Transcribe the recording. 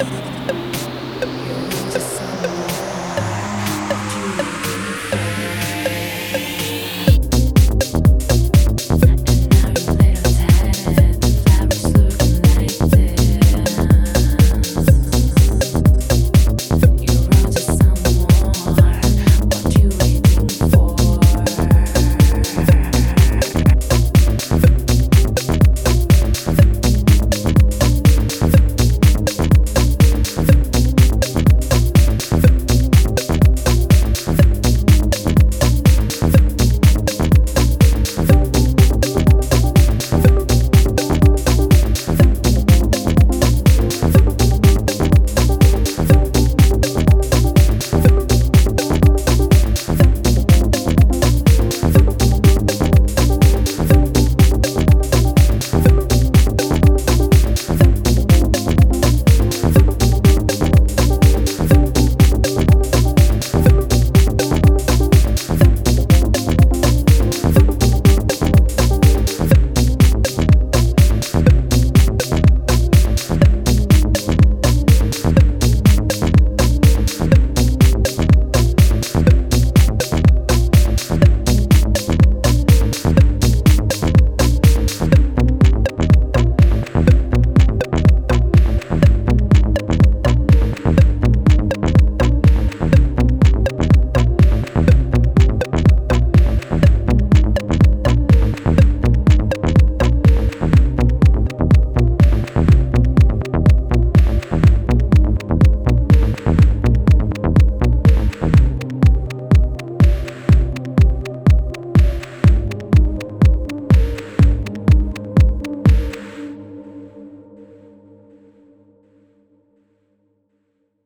you